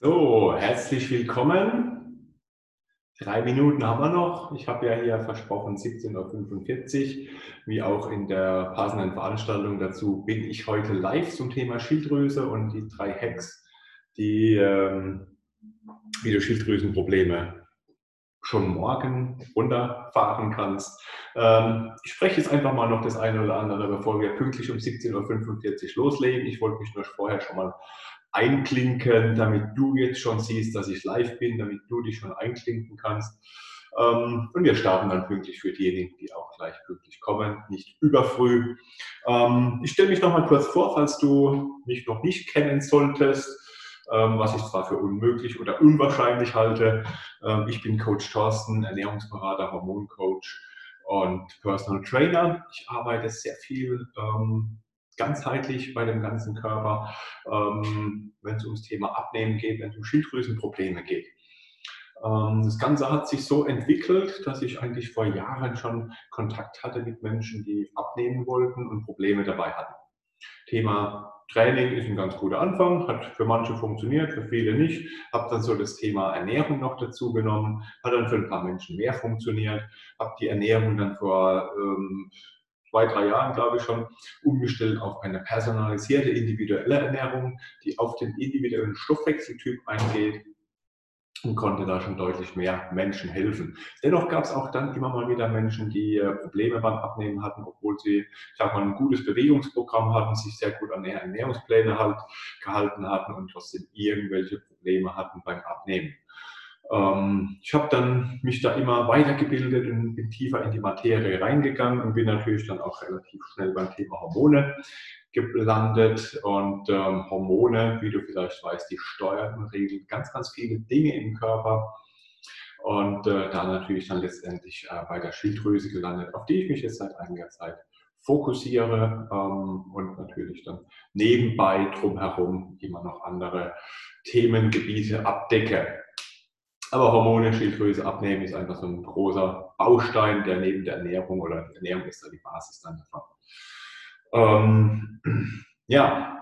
So, herzlich willkommen. Drei Minuten haben wir noch. Ich habe ja hier versprochen 17.45 Uhr. Wie auch in der passenden Veranstaltung dazu bin ich heute live zum Thema Schilddrüse und die drei Hacks, die, ähm, wie du Schilddrüsenprobleme schon morgen runterfahren kannst. Ähm, ich spreche jetzt einfach mal noch das eine oder andere, bevor wir pünktlich um 17.45 Uhr loslegen. Ich wollte mich nur vorher schon mal einklinken, damit du jetzt schon siehst, dass ich live bin, damit du dich schon einklinken kannst. Ähm, und wir starten dann pünktlich für diejenigen, die auch gleich pünktlich kommen, nicht überfrüh. Ähm, ich stelle mich noch mal kurz vor, falls du mich noch nicht kennen solltest, ähm, was ich zwar für unmöglich oder unwahrscheinlich halte. Ich bin Coach Thorsten, Ernährungsberater, Hormoncoach und Personal Trainer. Ich arbeite sehr viel ähm, ganzheitlich bei dem ganzen Körper, ähm, wenn es ums Thema Abnehmen geht, wenn es um Schilddrüsenprobleme geht. Ähm, das Ganze hat sich so entwickelt, dass ich eigentlich vor Jahren schon Kontakt hatte mit Menschen, die abnehmen wollten und Probleme dabei hatten. Thema Training ist ein ganz guter Anfang, hat für manche funktioniert, für viele nicht. Habe dann so das Thema Ernährung noch dazu genommen, hat dann für ein paar Menschen mehr funktioniert. Habe die Ernährung dann vor ähm, zwei, drei Jahren, glaube ich schon, umgestellt auf eine personalisierte individuelle Ernährung, die auf den individuellen Stoffwechseltyp eingeht und konnte da schon deutlich mehr Menschen helfen. Dennoch gab es auch dann immer mal wieder Menschen, die äh, Probleme beim Abnehmen hatten, obwohl sie, ich sag mal, ein gutes Bewegungsprogramm hatten, sich sehr gut an Ernährungspläne halt gehalten hatten und trotzdem irgendwelche Probleme hatten beim Abnehmen. Ähm, ich habe dann mich da immer weitergebildet und bin tiefer in die Materie reingegangen und bin natürlich dann auch relativ schnell beim Thema Hormone gelandet. Und ähm, Hormone, wie du vielleicht weißt, die steuern und regeln ganz, ganz viele Dinge im Körper. Und äh, da natürlich dann letztendlich äh, bei der Schilddrüse gelandet, auf die ich mich jetzt seit einiger Zeit fokussiere ähm, und natürlich dann nebenbei drumherum immer noch andere Themengebiete abdecke. Aber Hormone, Schilddrüse abnehmen ist einfach so ein großer Baustein, der neben der Ernährung oder die Ernährung ist da die Basis dann davon. Ähm, ja,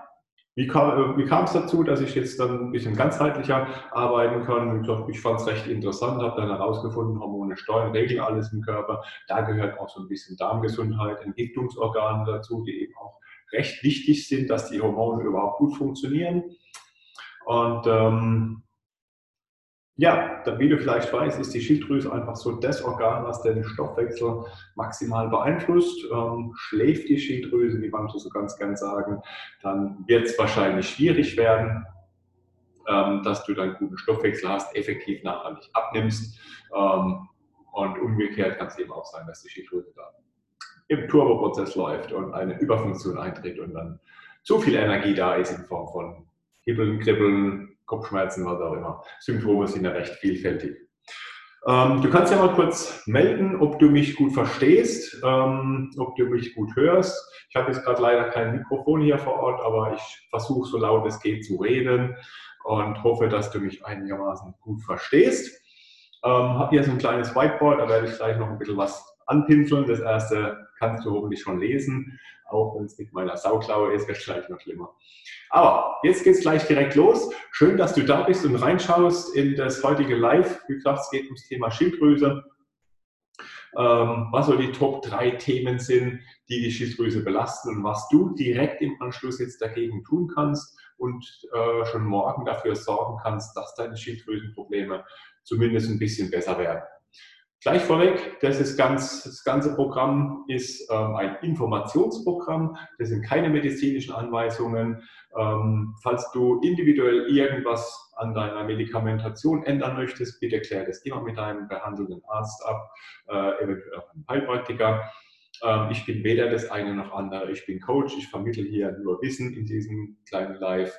wie kam, wie kam es dazu, dass ich jetzt dann ein bisschen ganzheitlicher arbeiten kann? Ich, ich fand es recht interessant, habe dann herausgefunden, Hormone steuern, regeln alles im Körper. Da gehört auch so ein bisschen Darmgesundheit, Entgiftungsorgane dazu, die eben auch recht wichtig sind, dass die Hormone überhaupt gut funktionieren. Und ähm, ja, wie du vielleicht weißt, ist die Schilddrüse einfach so das Organ, was den Stoffwechsel maximal beeinflusst. Ähm, schläft die Schilddrüse, wie manche so ganz gern sagen, dann wird es wahrscheinlich schwierig werden, ähm, dass du dann guten Stoffwechsel hast, effektiv nachhaltig abnimmst. Ähm, und umgekehrt kann es eben auch sein, dass die Schilddrüse da im Turboprozess läuft und eine Überfunktion eintritt und dann zu viel Energie da ist in Form von Hibbeln, Kribbeln, Kopfschmerzen, was auch immer. Symptome sind ja recht vielfältig. Ähm, du kannst ja mal kurz melden, ob du mich gut verstehst, ähm, ob du mich gut hörst. Ich habe jetzt gerade leider kein Mikrofon hier vor Ort, aber ich versuche so laut es geht zu reden und hoffe, dass du mich einigermaßen gut verstehst. Ähm, habe hier so ein kleines Whiteboard, da werde ich gleich noch ein bisschen was anpinseln. Das erste kannst du hoffentlich schon lesen, auch wenn es mit meiner Sauklaue ist, wird es gleich noch schlimmer. Aber jetzt geht es gleich direkt los. Schön, dass du da bist und reinschaust in das heutige Live. Wie gesagt, es geht ums Thema Schilddrüse. Ähm, was so die Top 3 Themen sind, die die Schilddrüse belasten und was du direkt im Anschluss jetzt dagegen tun kannst und äh, schon morgen dafür sorgen kannst, dass deine Schilddrüsenprobleme zumindest ein bisschen besser werden. Gleich vorweg, das, ist ganz, das ganze Programm ist ähm, ein Informationsprogramm. Das sind keine medizinischen Anweisungen. Ähm, falls du individuell irgendwas an deiner Medikamentation ändern möchtest, bitte klär das immer mit deinem behandelnden Arzt ab, äh, eventuell auch einem Heilpraktiker. Ähm, ich bin weder das eine noch andere. Ich bin Coach. Ich vermittle hier nur Wissen in diesem kleinen Live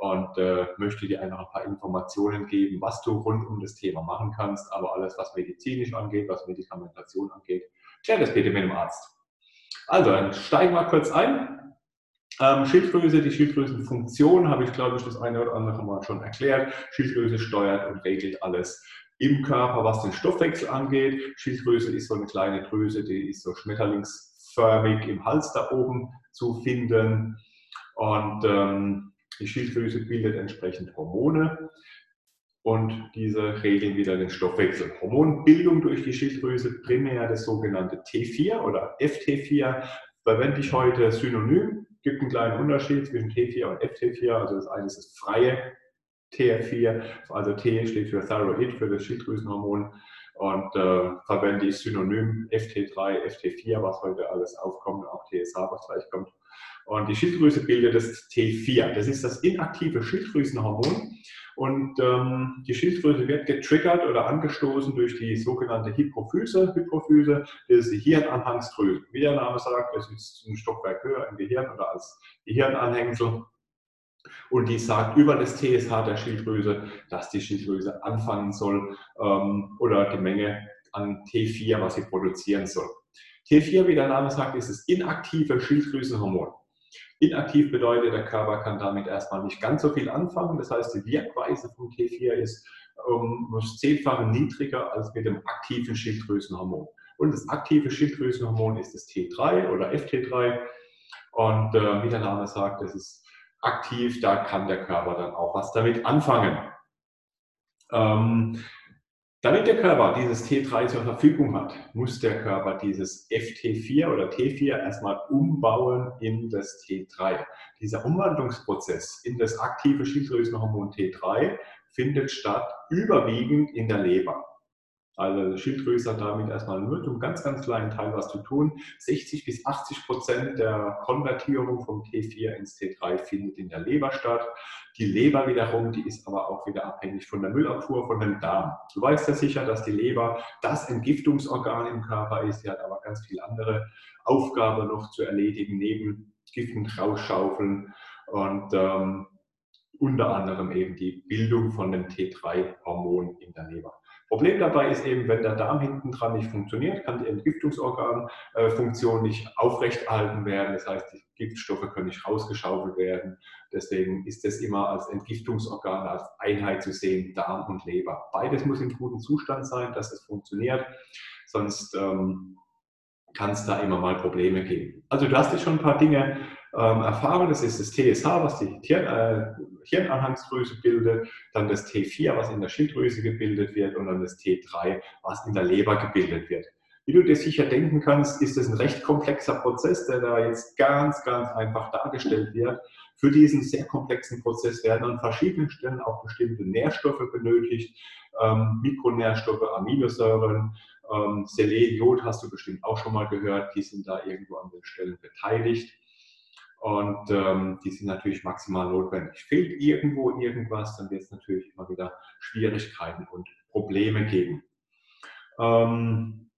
und äh, möchte dir einfach ein paar Informationen geben, was du rund um das Thema machen kannst. Aber alles, was medizinisch angeht, was Medikamentation angeht, klär das bitte mit dem Arzt. Also, dann steigen wir kurz ein. Ähm, Schilddrüse, die Schilddrüsenfunktion habe ich, glaube ich, das eine oder andere Mal schon erklärt. Schilddrüse steuert und regelt alles im Körper, was den Stoffwechsel angeht. Schilddrüse ist so eine kleine Drüse, die ist so schmetterlingsförmig im Hals da oben zu finden. Und ähm, die Schilddrüse bildet entsprechend Hormone und diese regeln wieder den Stoffwechsel. Hormonbildung durch die Schilddrüse, primär das sogenannte T4 oder FT4, verwende ich heute synonym. Gibt einen kleinen Unterschied zwischen T4 und FT4. Also das eine ist das freie TF4, also T steht für Thyroid, für das Schilddrüsenhormon und äh, verwende ich synonym FT3, FT4, was heute alles aufkommt, auch TSH, was gleich kommt. Und die Schilddrüse bildet das T4. Das ist das inaktive Schilddrüsenhormon. Und ähm, die Schilddrüse wird getriggert oder angestoßen durch die sogenannte Hypophyse. Hypophyse das ist die Hirnanhangsdrüse. Wie der Name sagt, das ist ein Stockwerk höher im Gehirn oder als Gehirnanhängsel. Und die sagt über das TSH der Schilddrüse, dass die Schilddrüse anfangen soll ähm, oder die Menge an T4, was sie produzieren soll. T4, wie der Name sagt, ist das inaktive Schilddrüsenhormon. Inaktiv bedeutet, der Körper kann damit erstmal nicht ganz so viel anfangen. Das heißt, die Wirkweise vom T4 ist um das Zehnfache niedriger als mit dem aktiven Schilddrüsenhormon. Und das aktive Schilddrüsenhormon ist das T3 oder FT3. Und äh, wie der Name sagt, das ist aktiv, da kann der Körper dann auch was damit anfangen. Ähm, damit der Körper dieses T3 zur Verfügung hat, muss der Körper dieses FT4 oder T4 erstmal umbauen in das T3. Dieser Umwandlungsprozess in das aktive Schilddrüsenhormon T3 findet statt überwiegend in der Leber. Also die Schilddrüse hat damit erstmal nur einen ganz, ganz kleinen Teil was zu tun. 60 bis 80 Prozent der Konvertierung vom T4 ins T3 findet in der Leber statt. Die Leber wiederum, die ist aber auch wieder abhängig von der Müllabfuhr, von dem Darm. Du weißt ja sicher, dass die Leber das Entgiftungsorgan im Körper ist. Sie hat aber ganz viele andere Aufgaben noch zu erledigen, neben Giften rausschaufeln und ähm, unter anderem eben die Bildung von dem T3-Hormon in der Leber. Problem dabei ist eben, wenn der Darm hinten dran nicht funktioniert, kann die Entgiftungsorganfunktion nicht aufrechterhalten werden. Das heißt, die Giftstoffe können nicht rausgeschaufelt werden. Deswegen ist das immer als Entgiftungsorgan, als Einheit zu sehen, Darm und Leber. Beides muss im guten Zustand sein, dass es funktioniert. Sonst ähm, kann es da immer mal Probleme geben. Also du hast dir schon ein paar Dinge ähm, erfahren. Das ist das TSH, was die Hirn, äh, Hirnanhangsdrüse bildet, dann das T4, was in der Schilddrüse gebildet wird und dann das T3, was in der Leber gebildet wird. Wie du dir sicher denken kannst, ist das ein recht komplexer Prozess, der da jetzt ganz, ganz einfach dargestellt wird. Für diesen sehr komplexen Prozess werden an verschiedenen Stellen auch bestimmte Nährstoffe benötigt, ähm, Mikronährstoffe, Aminosäuren, ähm, Selen, Jod hast du bestimmt auch schon mal gehört, die sind da irgendwo an den Stellen beteiligt. Und ähm, die sind natürlich maximal notwendig. Fehlt irgendwo irgendwas, dann wird es natürlich immer wieder Schwierigkeiten und Probleme geben. Ähm,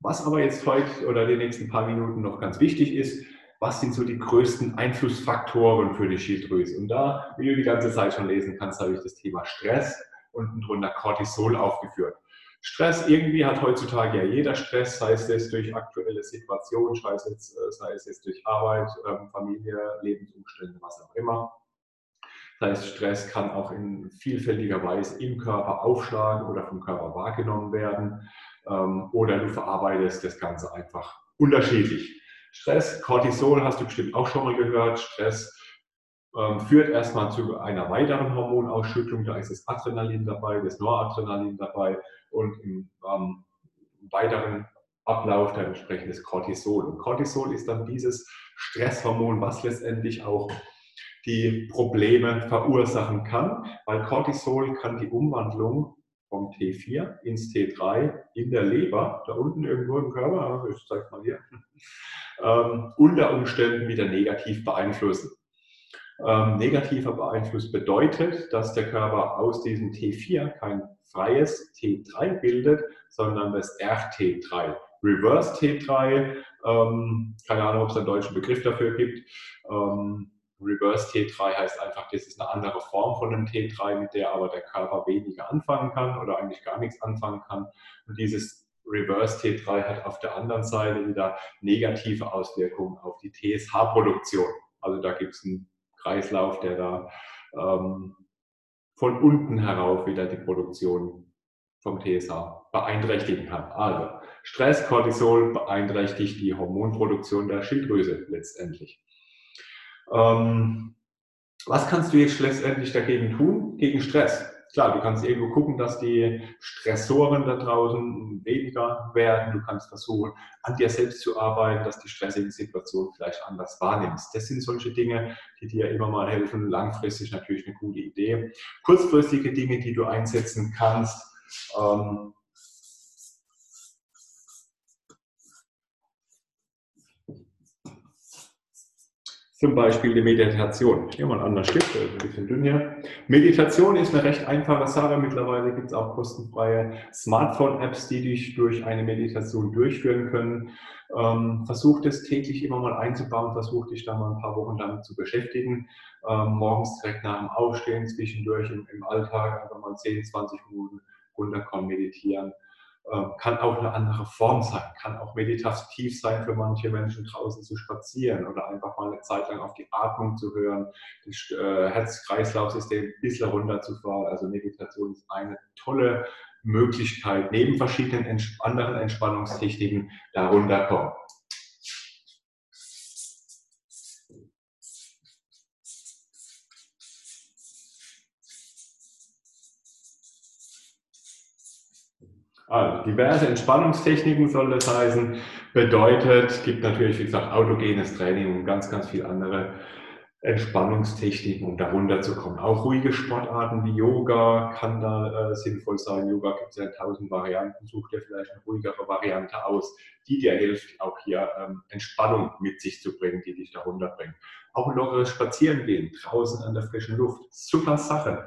was aber jetzt heute oder die nächsten paar Minuten noch ganz wichtig ist, was sind so die größten Einflussfaktoren für die Schilddrüse? Und da, wie du die ganze Zeit schon lesen kannst, habe ich das Thema Stress und drunter Cortisol aufgeführt. Stress, irgendwie hat heutzutage ja jeder Stress, sei es jetzt durch aktuelle Situationen, sei es jetzt, äh, sei es jetzt durch Arbeit, ähm, Familie, Lebensumstände, was auch immer. Das heißt, Stress kann auch in vielfältiger Weise im Körper aufschlagen oder vom Körper wahrgenommen werden. Ähm, oder du verarbeitest das Ganze einfach unterschiedlich. Stress, Cortisol hast du bestimmt auch schon mal gehört. Stress ähm, führt erstmal zu einer weiteren Hormonausschüttung. Da ist das Adrenalin dabei, das Noradrenalin dabei und im ähm, weiteren Ablauf dann entsprechendes Cortisol. Und Cortisol ist dann dieses Stresshormon, was letztendlich auch die Probleme verursachen kann, weil Cortisol kann die Umwandlung vom T4 ins T3 in der Leber, da unten irgendwo im Körper, ich zeige mal hier, ähm, unter Umständen wieder negativ beeinflussen. Ähm, negativer beeinflusst bedeutet, dass der Körper aus diesem T4 kein freies T3 bildet, sondern das RT3. Reverse T3, ähm, keine Ahnung, ob es einen deutschen Begriff dafür gibt. Ähm, Reverse T3 heißt einfach, das ist eine andere Form von einem T3, mit der aber der Körper weniger anfangen kann oder eigentlich gar nichts anfangen kann. Und dieses Reverse T3 hat auf der anderen Seite wieder negative Auswirkungen auf die TSH-Produktion. Also da gibt es einen Kreislauf, der da ähm, von unten herauf wieder die Produktion vom TSH beeinträchtigen kann. Also Stress, Cortisol beeinträchtigt die Hormonproduktion der Schilddrüse letztendlich. Ähm, was kannst du jetzt letztendlich dagegen tun? Gegen Stress. Klar, du kannst irgendwo gucken, dass die Stressoren da draußen weniger werden. Du kannst versuchen, an dir selbst zu arbeiten, dass die stressigen Situationen vielleicht anders wahrnimmst. Das sind solche Dinge, die dir immer mal helfen. Langfristig natürlich eine gute Idee. Kurzfristige Dinge, die du einsetzen kannst. Ähm, Zum Beispiel die Meditation. Hier mal einen anderen Stift, ein bisschen dünn. Meditation ist eine recht einfache Sache. Mittlerweile gibt es auch kostenfreie Smartphone-Apps, die dich durch eine Meditation durchführen können. Ähm, versuch das täglich immer mal einzubauen, versuch dich da mal ein paar Wochen damit zu beschäftigen. Ähm, morgens direkt nach dem Aufstehen, zwischendurch im, im Alltag einfach mal 10, 20 Minuten runterkommen, meditieren. Ähm, kann auch eine andere Form sein, kann auch meditativ sein für manche Menschen draußen zu spazieren oder einfach mal eine Zeit lang auf die Atmung zu hören, das äh, Herz-Kreislauf-System ein bisschen runterzufahren. Also Meditation ist eine tolle Möglichkeit, neben verschiedenen anderen Entspannungstechniken da runterkommen. Also diverse Entspannungstechniken soll das heißen. Bedeutet, gibt natürlich, wie gesagt, autogenes Training und ganz, ganz viele andere Entspannungstechniken, um da runterzukommen. Auch ruhige Sportarten wie Yoga kann da äh, sinnvoll sein. Yoga gibt es ja tausend Varianten. Such dir vielleicht eine ruhigere Variante aus, die dir hilft, auch hier ähm, Entspannung mit sich zu bringen, die dich da runterbringt. Auch lockeres Spazierengehen draußen an der frischen Luft. Super Sache.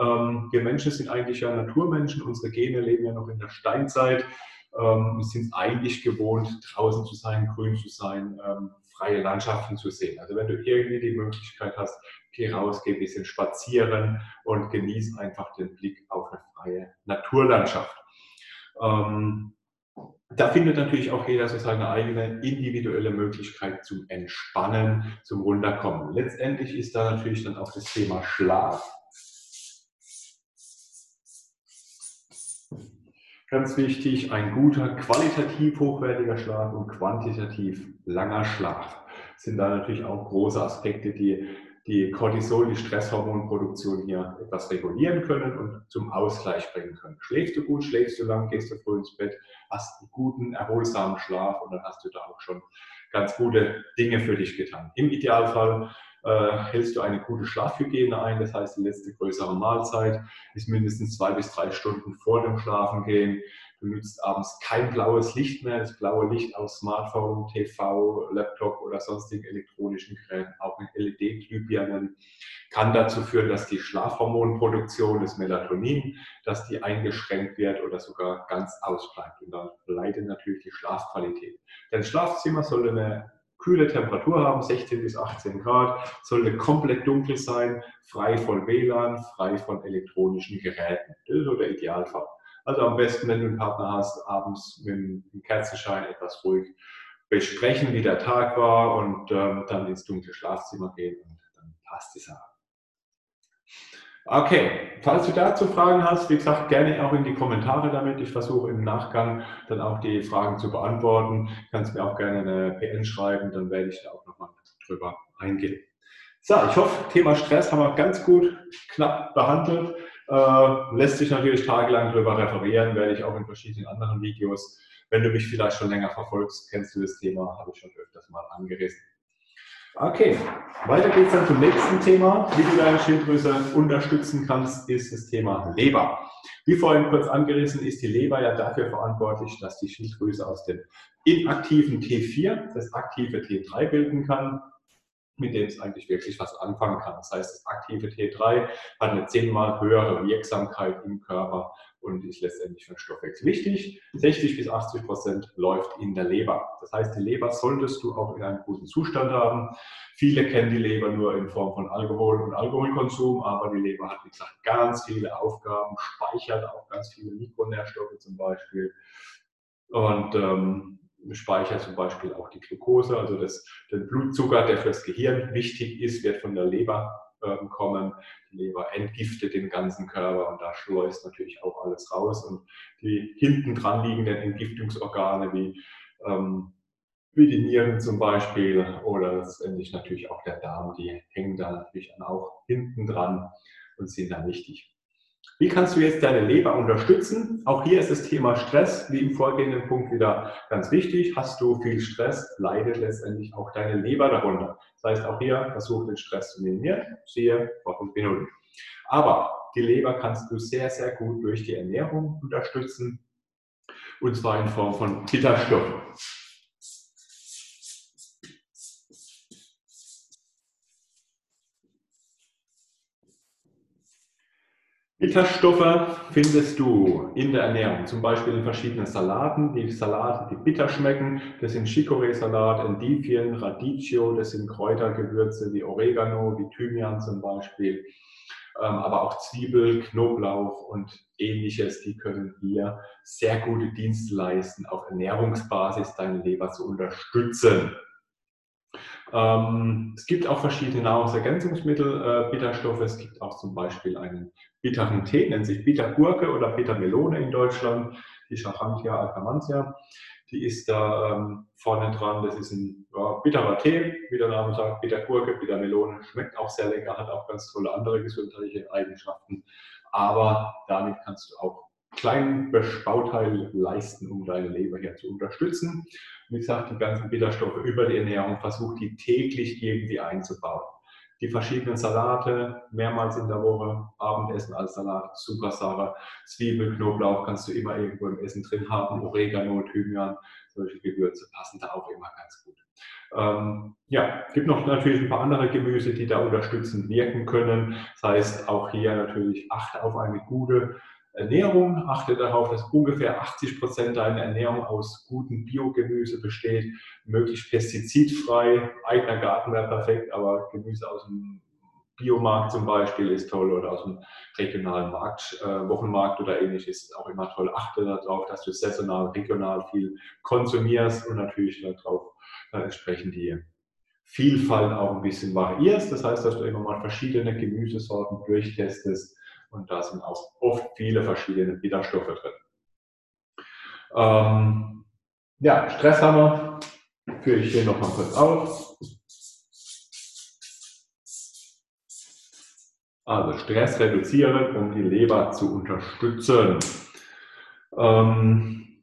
Ähm, wir Menschen sind eigentlich ja Naturmenschen, unsere Gene leben ja noch in der Steinzeit. Ähm, wir sind eigentlich gewohnt, draußen zu sein, grün zu sein, ähm, freie Landschaften zu sehen. Also wenn du irgendwie die Möglichkeit hast, geh raus, geh ein bisschen spazieren und genieß einfach den Blick auf eine freie Naturlandschaft. Ähm, da findet natürlich auch jeder so seine eigene individuelle Möglichkeit zum Entspannen, zum Runterkommen. Letztendlich ist da natürlich dann auch das Thema Schlaf Ganz wichtig, ein guter, qualitativ hochwertiger Schlaf und quantitativ langer Schlaf. sind da natürlich auch große Aspekte, die die Cortisol, die Stresshormonproduktion hier etwas regulieren können und zum Ausgleich bringen können. Schläfst du gut, schläfst du lang, gehst du früh ins Bett, hast einen guten, erholsamen Schlaf und dann hast du da auch schon ganz gute Dinge für dich getan. Im Idealfall äh, hältst du eine gute Schlafhygiene ein, das heißt, die letzte größere Mahlzeit ist mindestens zwei bis drei Stunden vor dem Schlafengehen. Du nutzt abends kein blaues Licht mehr. Das blaue Licht aus Smartphone, TV, Laptop oder sonstigen elektronischen Geräten, auch mit LED-Glühbirnen, kann dazu führen, dass die Schlafhormonproduktion, das Melatonin, dass die eingeschränkt wird oder sogar ganz ausbleibt. Und dann leidet natürlich die Schlafqualität. Dein Schlafzimmer sollte eine kühle Temperatur haben, 16 bis 18 Grad, sollte komplett dunkel sein, frei von WLAN, frei von elektronischen Geräten. Das ist so der Idealfall. Also am besten, wenn du einen Partner hast, abends mit dem Kerzenschein etwas ruhig besprechen, wie der Tag war und ähm, dann ins dunkle Schlafzimmer gehen und dann passt es auch. Okay, falls du dazu Fragen hast, wie gesagt, gerne auch in die Kommentare damit. Ich versuche im Nachgang dann auch die Fragen zu beantworten. Kannst mir auch gerne eine PN schreiben, dann werde ich da auch nochmal drüber eingehen. So, ich hoffe, Thema Stress haben wir ganz gut knapp behandelt. Äh, lässt sich natürlich tagelang darüber referieren, werde ich auch in verschiedenen anderen Videos. Wenn du mich vielleicht schon länger verfolgst, kennst du das Thema, habe ich schon öfters mal angerissen. Okay, weiter geht's dann zum nächsten Thema. Wie du deine Schilddrüse unterstützen kannst, ist das Thema Leber. Wie vorhin kurz angerissen, ist die Leber ja dafür verantwortlich, dass die Schilddrüse aus dem inaktiven T4 das aktive T3 bilden kann mit dem es eigentlich wirklich was anfangen kann. Das heißt, das aktive T3 hat eine zehnmal höhere Wirksamkeit im Körper und ist letztendlich für den Stoffwechsel wichtig. 60 bis 80 Prozent läuft in der Leber. Das heißt, die Leber solltest du auch in einem guten Zustand haben. Viele kennen die Leber nur in Form von Alkohol und Alkoholkonsum, aber die Leber hat, wie gesagt, ganz viele Aufgaben, speichert auch ganz viele Mikronährstoffe zum Beispiel. Und ähm, speichert zum Beispiel auch die Glucose, also das, den Blutzucker, der fürs Gehirn wichtig ist, wird von der Leber äh, kommen. Die Leber entgiftet den ganzen Körper und da schleust natürlich auch alles raus. Und die hinten dran liegenden Entgiftungsorgane wie, ähm, wie die Nieren zum Beispiel oder letztendlich natürlich auch der Darm, die hängen da natürlich auch hinten dran und sind dann wichtig. Wie kannst du jetzt deine Leber unterstützen? Auch hier ist das Thema Stress, wie im vorgehenden Punkt, wieder ganz wichtig. Hast du viel Stress, leidet letztendlich auch deine Leber darunter. Das heißt, auch hier versuch den Stress zu minimieren. Siehe vor fünf Minuten. Aber die Leber kannst du sehr, sehr gut durch die Ernährung unterstützen. Und zwar in Form von Bitterstoffen. Bitterstoffe findest du in der Ernährung, zum Beispiel in verschiedenen Salaten. Die Salate, die bitter schmecken, das sind Chicorée-Salat, Endivien, Radicchio, das sind Kräutergewürze wie Oregano, wie Thymian zum Beispiel, ähm, aber auch Zwiebel, Knoblauch und ähnliches, die können hier sehr gute Dienste leisten, auf Ernährungsbasis deine Leber zu unterstützen. Ähm, es gibt auch verschiedene Nahrungsergänzungsmittel, äh, Bitterstoffe. Es gibt auch zum Beispiel einen bitteren Tee, nennt sich Bittergurke oder Bittermelone in Deutschland, die Charantia alcamantia. Die ist da ähm, vorne dran. Das ist ein ja, bitterer Tee, wie der Name sagt, Bittergurke, Bittermelone. Schmeckt auch sehr lecker, hat auch ganz tolle andere gesundheitliche Eigenschaften. Aber damit kannst du auch kleinen Bauteil leisten, um deine Leber hier zu unterstützen. Wie gesagt, die ganzen Bitterstoffe über die Ernährung, versuch die täglich irgendwie einzubauen. Die verschiedenen Salate mehrmals in der Woche, Abendessen als Salat, super Sache. Zwiebel, Knoblauch kannst du immer irgendwo im Essen drin haben, Oregano, Thymian, solche Gewürze passen da auch immer ganz gut. Ähm, ja, gibt noch natürlich ein paar andere Gemüse, die da unterstützend wirken können. Das heißt, auch hier natürlich achte auf eine gute Ernährung. Achte darauf, dass ungefähr 80 Prozent deiner Ernährung aus gutem Biogemüse besteht, möglichst pestizidfrei. Eigener Garten wäre perfekt, aber Gemüse aus dem Biomarkt zum Beispiel ist toll oder aus dem regionalen Markt, äh, Wochenmarkt oder ähnliches ist auch immer toll. Achte darauf, dass du saisonal, regional viel konsumierst und natürlich darauf äh, entsprechend die Vielfalt auch ein bisschen variierst. Das heißt, dass du immer mal verschiedene Gemüsesorten durchtestest und da sind auch oft viele verschiedene Bitterstoffe drin. Ähm, ja, Stress haben wir. Führe ich hier nochmal kurz auf. Also Stress reduzieren, um die Leber zu unterstützen. Ähm,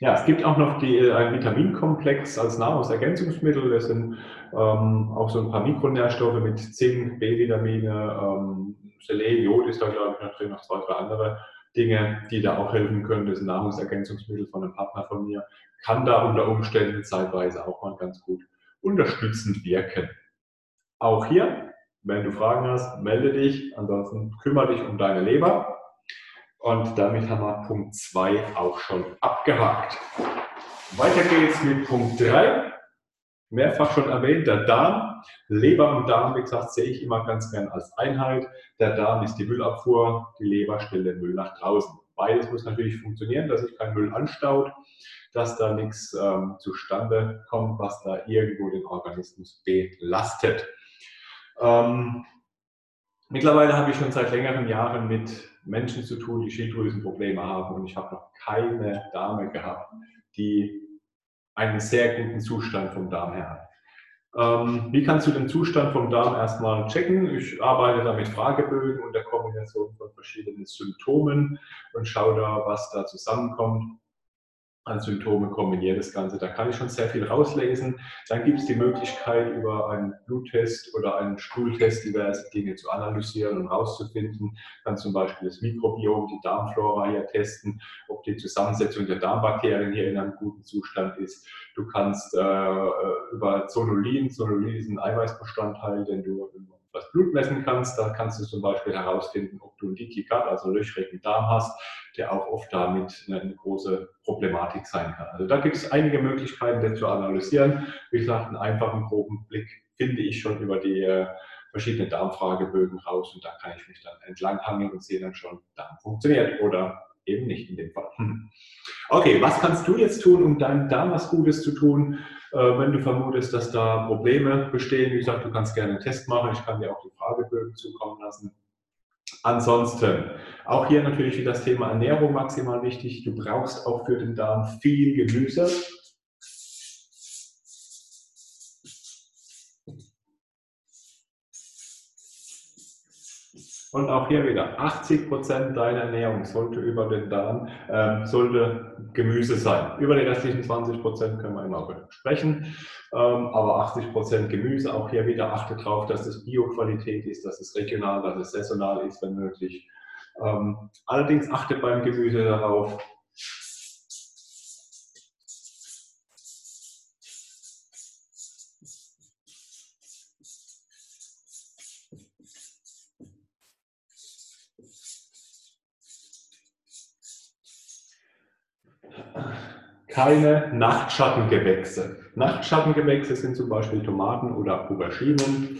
ja, es gibt auch noch die, äh, einen Vitaminkomplex als Nahrungsergänzungsmittel. Das sind ähm, auch so ein paar Mikronährstoffe mit Zink, B-Vitamine, ähm, Selen, Jod ist da, glaube ich, noch drin, noch zwei, drei andere Dinge, die da auch helfen können. Das Nahrungsergänzungsmittel von einem Partner von mir. Kann da unter Umständen zeitweise auch mal ganz gut unterstützend wirken. Auch hier, wenn du Fragen hast, melde dich. Ansonsten kümmere dich um deine Leber. Und damit haben wir Punkt 2 auch schon abgehakt. Weiter geht's mit Punkt 3. Mehrfach schon erwähnt, der Darm. Leber und Darm, wie gesagt, sehe ich immer ganz gern als Einheit. Der Darm ist die Müllabfuhr, die Leber stellt den Müll nach draußen. Beides muss natürlich funktionieren, dass sich kein Müll anstaut, dass da nichts ähm, zustande kommt, was da irgendwo den Organismus belastet. Ähm, mittlerweile habe ich schon seit längeren Jahren mit Menschen zu tun, die Schilddrüsenprobleme haben und ich habe noch keine Dame gehabt, die einen sehr guten Zustand vom Darm her hat. Ähm, wie kannst du den Zustand vom Darm erstmal checken? Ich arbeite da mit Fragebögen und der Kombination von verschiedenen Symptomen und schaue da, was da zusammenkommt an Symptome kombiniere das Ganze. Da kann ich schon sehr viel rauslesen. Dann gibt es die Möglichkeit, über einen Bluttest oder einen Stuhltest diverse Dinge zu analysieren und herauszufinden. Kann zum Beispiel das Mikrobiom, die Darmflora hier testen, ob die Zusammensetzung der Darmbakterien hier in einem guten Zustand ist. Du kannst äh über Zonulin, Zonulin ist ein Eiweißbestandteil, den du das Blut messen kannst. Da kannst du zum Beispiel herausfinden, ob du einen Leaky Gut, also löchrigen Darm hast, der auch oft damit eine, große Problematik sein kann. Also da gibt es einige Möglichkeiten, den zu analysieren. Wie gesagt, einen einfachen, groben Blick finde ich schon über die äh, verschiedenen Darmfragebögen raus und da kann ich mich dann entlanghangeln und sehe dann schon, Darm funktioniert oder eben nicht in dem Fall. Okay, was kannst du jetzt tun, um deinem Darm was Gutes zu tun? Äh, wenn du vermutest, dass da Probleme bestehen, wie gesagt, du kannst gerne einen Test machen. Ich kann dir auch die Fragebögen zukommen lassen. Ansonsten, auch hier natürlich wie das Thema Ernährung maximal wichtig. Du brauchst auch für den Darm viel Gemüse. Und auch hier wieder 80 Prozent deiner Ernährung sollte über den Darm, ähm, sollte Gemüse sein. Über die restlichen 20 Prozent können wir immer sprechen, ähm, aber 80 Prozent Gemüse. Auch hier wieder achte darauf, dass es Bioqualität ist, dass es regional, dass es saisonal ist, wenn möglich. Ähm, allerdings achte beim Gemüse darauf, keine Nachtschattengewächse. Nachtschattengewächse sind zum Beispiel Tomaten oder Auberginen.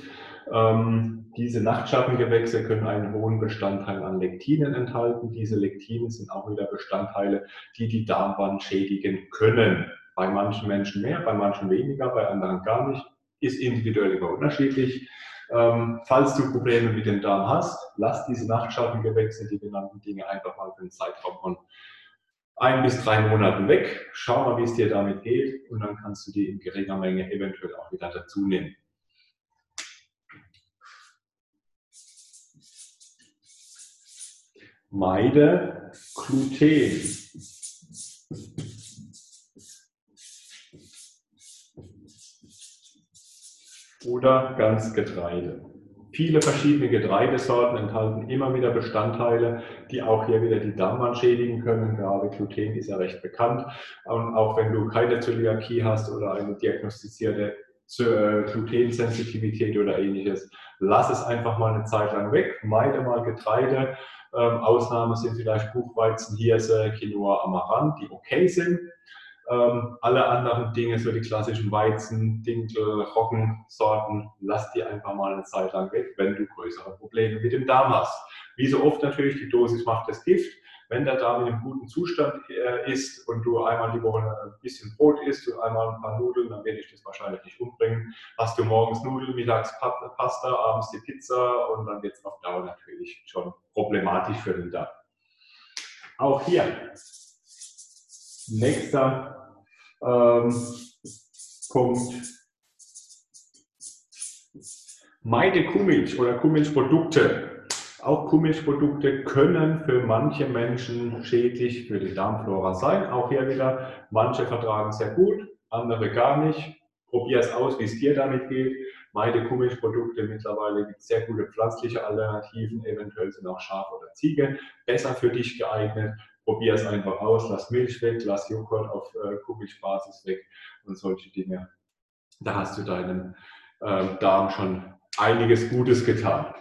Ähm, diese Nachtschattengewächse können einen hohen Bestandteil an Lektinen enthalten. Diese Lektine sind auch wieder Bestandteile, die die Darmwand schädigen können. Bei manchen Menschen mehr, bei manchen weniger, bei anderen gar nicht. Ist individuell immer unterschiedlich. Ähm, falls du Probleme mit dem Darm hast, lass diese Nachtschattengewächse, die genannten Dinge einfach mal für einen Zeitraum von ein bis drei Monaten weg. Schau mal, wie es dir damit geht und dann kannst du die in geringer Menge eventuell auch wieder dazu nehmen. Meide Gluten. Oder ganz Getreide. Viele verschiedene Getreidesorten enthalten immer wieder Bestandteile, die auch hier wieder die Darmwand schädigen können. Gerade Gluten ist ja recht bekannt. Und auch wenn du keine Zöliakie hast oder eine diagnostizierte äh, Glutensensitivität oder ähnliches, lass es einfach mal eine Zeit lang weg. Meide mal Getreide. Ähm, Ausnahmen sind vielleicht Buchweizen, Hirse, Quinoa, Amaranth, die okay sind. Ähm, alle anderen Dinge, so die klassischen Weizen, Dinkel, Roggensorten, lass die einfach mal eine Zeit lang weg, wenn du größere Probleme mit dem Darm hast. Wie so oft natürlich, die Dosis macht das Gift. Wenn der Darm in einem guten Zustand äh, ist und du einmal die Woche ein bisschen Brot isst und einmal ein paar Nudeln, dann werde ich das wahrscheinlich nicht umbringen. Hast du morgens Nudeln, mittags Pasta, abends die Pizza und dann wird es auf Dauer natürlich schon problematisch für den Darm. Auch hier, nächster ähm, Punkt. Meide Kuhmilch oder Kuhmilchprodukte. Auch Kuhmilchprodukte können für manche Menschen schädlich für die Darmflora sein. Auch hier wieder, manche vertragen sehr gut, andere gar nicht. Probier es aus, wie es dir damit geht. Meide Kuhmilchprodukte mittlerweile gibt es sehr gute pflanzliche Alternativen, eventuell sind auch Schaf oder Ziege besser für dich geeignet. Probier es einfach aus, lass Milch weg, lass Joghurt auf äh, Kuhmilchbasis weg und solche Dinge. Da hast du deinem äh, Darm schon einiges Gutes getan.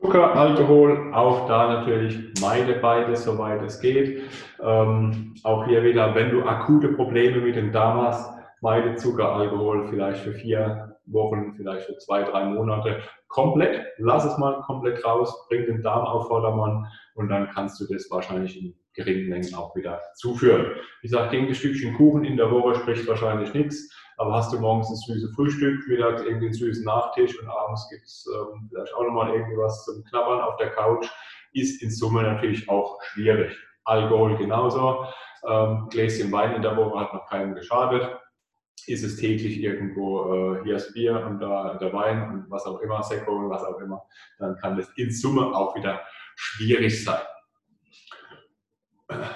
Zucker, Alkohol, auch da natürlich meide beides, soweit es geht. Ähm, auch hier wieder, wenn du akute Probleme mit dem Darm hast, meide Zucker, Alkohol vielleicht für vier Wochen, vielleicht für zwei, drei Monate komplett. Lass es mal komplett raus, bring den Darm auf Vordermann und dann kannst du das wahrscheinlich in geringen Mengen auch wieder zuführen. Wie gesagt, gegen ein Stückchen Kuchen in der Woche spricht wahrscheinlich nichts, aber hast du morgens ein süßes Frühstück, mittags irgendwie einen süßen Nachtisch und abends gibt es ähm, vielleicht auch nochmal irgendwie was zum Knabbern auf der Couch, ist in Summe natürlich auch schwierig. Alkohol genauso. Ähm, Gläschen Wein in der Woche hat noch keinem geschadet. Ist es täglich irgendwo, äh, hier ist Bier und da der Wein und was auch immer, Sekko und was auch immer, dann kann das in Summe auch wieder schwierig sein.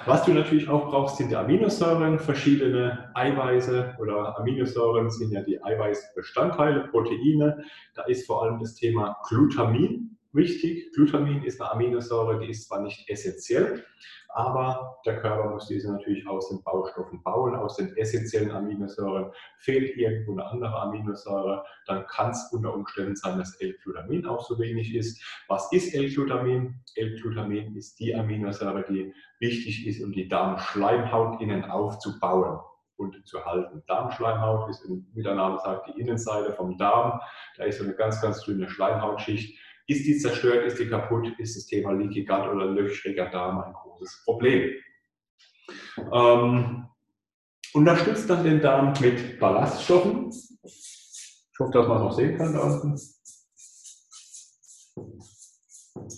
Was du natürlich auch brauchst, sind die Aminosäuren, verschiedene Eiweiße oder Aminosäuren sind ja die Eiweißbestandteile, Proteine. Da ist vor allem das Thema Glutamin wichtig. Glutamin ist eine Aminosäure, die ist zwar nicht essentiell, aber der Körper muss diese natürlich aus den Baustoffen bauen, aus den essentiellen Aminosäuren. Fehlt irgendwo eine andere Aminosäure, dann kann es unter Umständen sein, dass L-Glutamin auch so wenig ist. Was ist L-Glutamin? L-Glutamin ist die Aminosäure, die wichtig ist, um die Darmschleimhaut innen aufzubauen und zu halten. Darmschleimhaut ist, wie der Name sagt, die Innenseite vom Darm. Da ist so eine ganz, ganz dünne Schleimhautschicht. Ist die zerstört, ist die kaputt, ist das Thema Leaky Gut oder löchriger Darm ein großes Problem. Ähm, unterstützt dann den Darm mit Ballaststoffen. Ich hoffe, dass man es noch sehen kann da unten.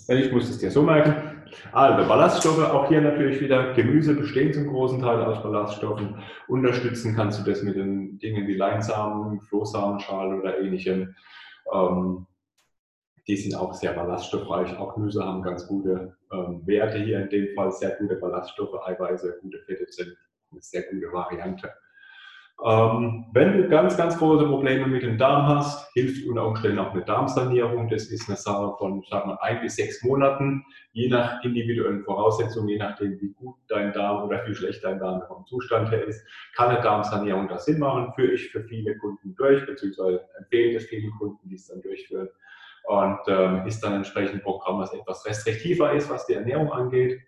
Wenn ich muss es dir so merken. Also Ballaststoffe, auch hier natürlich wieder Gemüse bestehen zum großen Teil aus Ballaststoffen. Unterstützen kannst du das mit den Dingen wie Leinsamen, Flohsamenschale oder ähnlichem. Ähm, die sind auch sehr ballaststoffreich. Auch Gemüse haben ganz gute ähm, Werte hier in dem Fall. Sehr gute Ballaststoffe, Eiweiße, gute Fette sind eine sehr gute Variante. Ähm, wenn du ganz, ganz große Probleme mit dem Darm hast, hilft unter Umständen auch eine Darmsanierung. Das ist eine Sache von, sagen wir, ein bis sechs Monaten, je nach individuellen Voraussetzungen, je nachdem, wie gut dein Darm oder wie schlecht dein Darm vom Zustand her ist, kann eine Darmsanierung da Sinn machen. Führe ich für viele Kunden durch, beziehungsweise empfehle es vielen Kunden, die es dann durchführen und ähm, ist dann entsprechend ein Programm, das etwas restriktiver ist, was die Ernährung angeht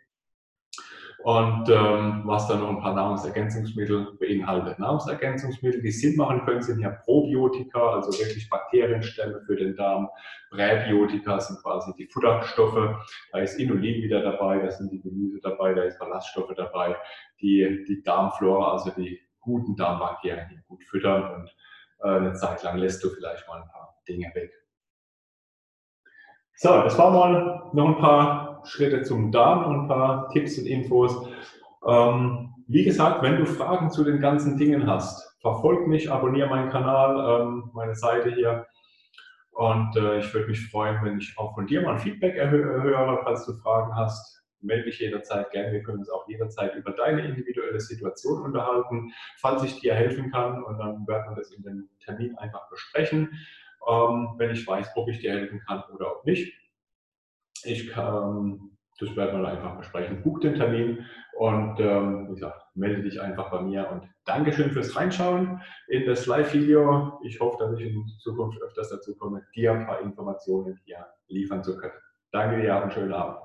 und ähm, was dann noch ein paar Nahrungsergänzungsmittel beinhaltet. Nahrungsergänzungsmittel, die Sinn machen können, sind ja Probiotika, also wirklich Bakterienstämme für den Darm. Präbiotika sind quasi die Futterstoffe. Da ist Inulin wieder dabei, da sind die Gemüse dabei, da ist Ballaststoffe dabei, die die Darmflora, also die guten Darmbakterien hier gut füttern und äh, eine Zeit lang lässt du vielleicht mal ein paar Dinge weg. So, das war mal noch ein paar Schritte zum Darm und ein paar Tipps und Infos. Ähm, wie gesagt, wenn du Fragen zu den ganzen Dingen hast, verfolg mich, abonniere meinen Kanal, ähm, meine Seite hier. Und äh, ich würde mich freuen, wenn ich auch von dir mal ein Feedback höre, falls du Fragen hast. Melde dich jederzeit gerne. Wir können uns auch jederzeit über deine individuelle Situation unterhalten, falls ich dir helfen kann. Und dann werden wir das in dem Termin einfach besprechen ähm, wenn ich weiß, ob ich dir helfen kann oder auch nicht. Ich kann, das werden wir einfach besprechen. Buch den Termin und ähm, wie gesagt, melde dich einfach bei mir und Dankeschön fürs Reinschauen in das Live-Video. Ich hoffe, dass ich in Zukunft öfters dazu komme, dir ein paar Informationen hier liefern zu können. Danke dir, und schönen Abend.